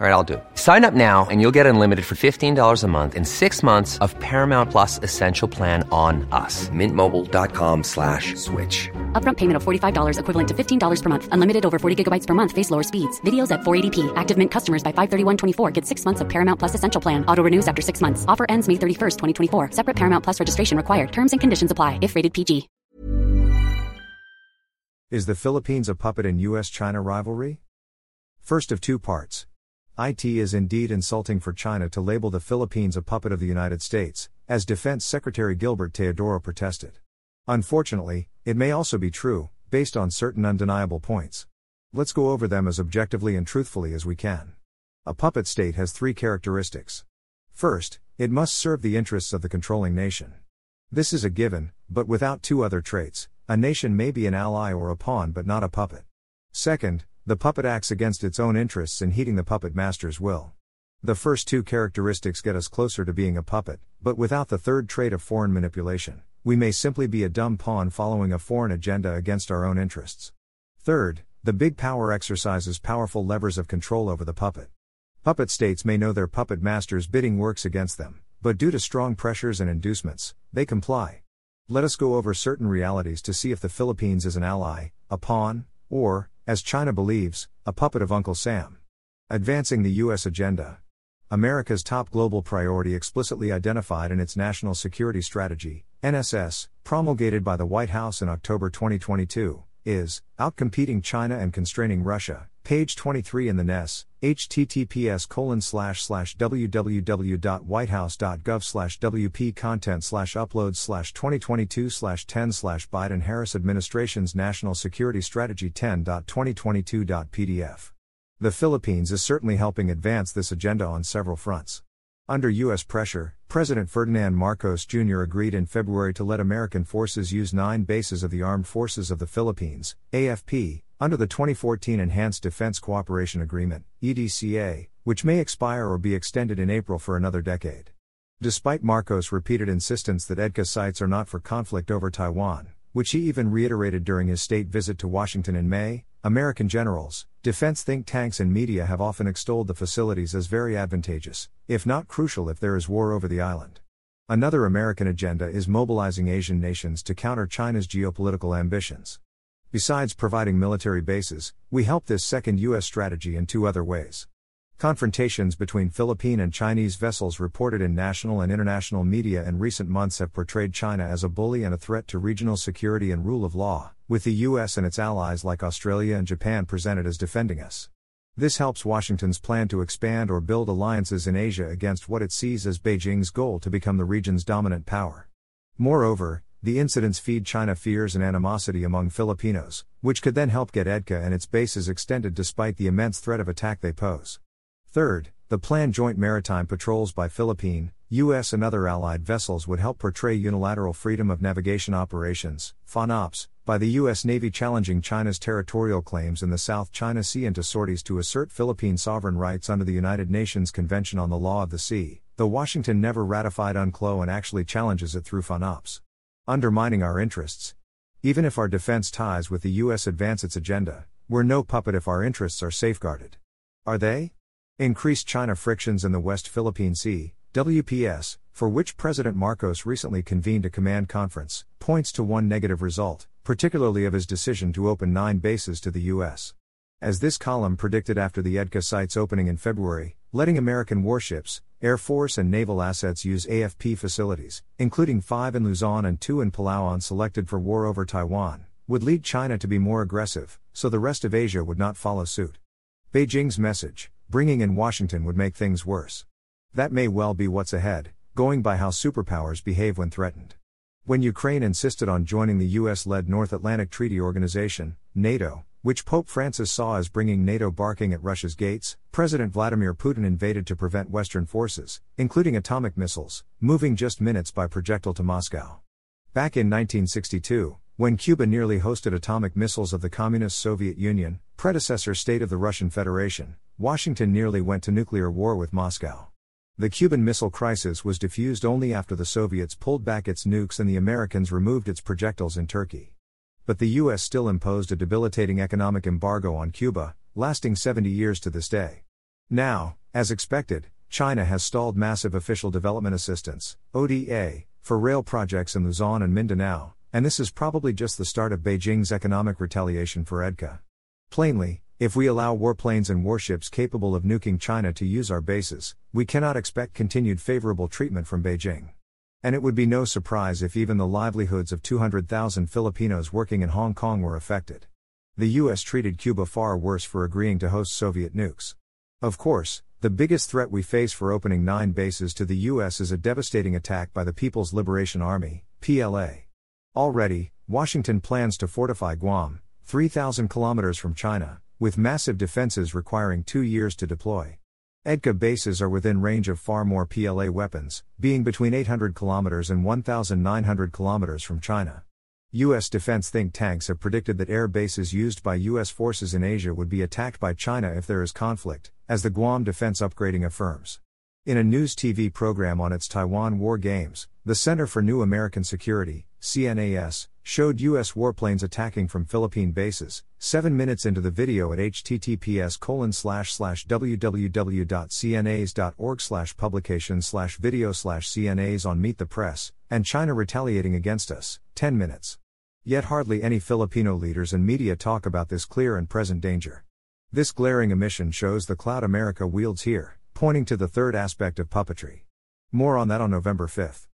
All right, I'll do it. Sign up now and you'll get unlimited for $15 a month in six months of Paramount Plus Essential Plan on us. Mintmobile.com slash switch. Upfront payment of $45 equivalent to $15 per month. Unlimited over 40 gigabytes per month. Face lower speeds. Videos at 480p. Active Mint customers by 531.24 get six months of Paramount Plus Essential Plan. Auto renews after six months. Offer ends May 31st, 2024. Separate Paramount Plus registration required. Terms and conditions apply if rated PG. Is the Philippines a puppet in US China rivalry? First of two parts. It is indeed insulting for China to label the Philippines a puppet of the United States, as Defense Secretary Gilbert Teodoro protested. Unfortunately, it may also be true, based on certain undeniable points. Let's go over them as objectively and truthfully as we can. A puppet state has three characteristics. First, it must serve the interests of the controlling nation. This is a given, but without two other traits, a nation may be an ally or a pawn but not a puppet. Second, the puppet acts against its own interests in heeding the puppet master's will. The first two characteristics get us closer to being a puppet, but without the third trait of foreign manipulation, we may simply be a dumb pawn following a foreign agenda against our own interests. Third, the big power exercises powerful levers of control over the puppet. Puppet states may know their puppet master's bidding works against them, but due to strong pressures and inducements, they comply. Let us go over certain realities to see if the Philippines is an ally, a pawn, or, as China believes, a puppet of Uncle Sam. Advancing the U.S. agenda. America's top global priority explicitly identified in its National Security Strategy, NSS, promulgated by the White House in October 2022, is outcompeting China and constraining Russia. Page 23 in the NSS, https colon slash slash www.whitehouse.gov slash wp content slash upload slash 2022 slash 10 slash Biden Harris Administration's National Security Strategy 10.2022.pdf. The Philippines is certainly helping advance this agenda on several fronts. Under U.S. pressure, President Ferdinand Marcos Jr. agreed in February to let American forces use nine bases of the Armed Forces of the Philippines, AFP, under the 2014 Enhanced Defense Cooperation Agreement, EDCA, which may expire or be extended in April for another decade. Despite Marcos' repeated insistence that EDCA sites are not for conflict over Taiwan, which he even reiterated during his state visit to Washington in May, American generals, defense think tanks, and media have often extolled the facilities as very advantageous, if not crucial if there is war over the island. Another American agenda is mobilizing Asian nations to counter China's geopolitical ambitions. Besides providing military bases, we help this second U.S. strategy in two other ways. Confrontations between Philippine and Chinese vessels reported in national and international media in recent months have portrayed China as a bully and a threat to regional security and rule of law, with the US and its allies like Australia and Japan presented as defending us. This helps Washington's plan to expand or build alliances in Asia against what it sees as Beijing's goal to become the region's dominant power. Moreover, the incidents feed China fears and animosity among Filipinos, which could then help get EDCA and its bases extended despite the immense threat of attack they pose. Third, the planned joint maritime patrols by Philippine, U.S. and other allied vessels would help portray unilateral freedom of navigation operations, FONOPS, by the U.S. Navy challenging China's territorial claims in the South China Sea into sorties to assert Philippine sovereign rights under the United Nations Convention on the Law of the Sea, though Washington never ratified UNCLOS and actually challenges it through FONOPS. Undermining our interests. Even if our defense ties with the U.S. advance its agenda, we're no puppet if our interests are safeguarded. Are they? Increased China frictions in the West Philippine Sea, WPS, for which President Marcos recently convened a command conference, points to one negative result, particularly of his decision to open nine bases to the U.S. As this column predicted after the EDCA site's opening in February, letting American warships, Air Force, and naval assets use AFP facilities, including five in Luzon and two in Palawan selected for war over Taiwan, would lead China to be more aggressive, so the rest of Asia would not follow suit. Beijing's message bringing in Washington would make things worse. That may well be what's ahead, going by how superpowers behave when threatened. When Ukraine insisted on joining the US led North Atlantic Treaty Organization, NATO, which Pope Francis saw as bringing NATO barking at Russia's gates, President Vladimir Putin invaded to prevent Western forces, including atomic missiles, moving just minutes by projectile to Moscow. Back in 1962, when Cuba nearly hosted atomic missiles of the Communist Soviet Union, predecessor state of the Russian Federation, Washington nearly went to nuclear war with Moscow. The Cuban Missile Crisis was diffused only after the Soviets pulled back its nukes and the Americans removed its projectiles in Turkey. But the US still imposed a debilitating economic embargo on Cuba, lasting 70 years to this day. Now, as expected, China has stalled massive official development assistance, ODA, for rail projects in Luzon and Mindanao, and this is probably just the start of Beijing's economic retaliation for EDCA. Plainly, if we allow warplanes and warships capable of nuking China to use our bases, we cannot expect continued favorable treatment from Beijing. And it would be no surprise if even the livelihoods of 200,000 Filipinos working in Hong Kong were affected. The US treated Cuba far worse for agreeing to host Soviet nukes. Of course, the biggest threat we face for opening nine bases to the US is a devastating attack by the People's Liberation Army, PLA. Already, Washington plans to fortify Guam, 3,000 kilometers from China, with massive defenses requiring two years to deploy. EDCA bases are within range of far more PLA weapons, being between 800 kilometers and 1,900 kilometers from China. U.S. defense think tanks have predicted that air bases used by U.S. forces in Asia would be attacked by China if there is conflict, as the Guam Defense Upgrading affirms. In a news TV program on its Taiwan War Games, the Center for New American Security, CNAS, showed U.S. warplanes attacking from Philippine bases, seven minutes into the video at https www.cnas.org publication video CNAs on Meet the Press, and China retaliating against us, 10 minutes. Yet hardly any Filipino leaders and media talk about this clear and present danger. This glaring omission shows the cloud America wields here pointing to the third aspect of puppetry. More on that on November 5th.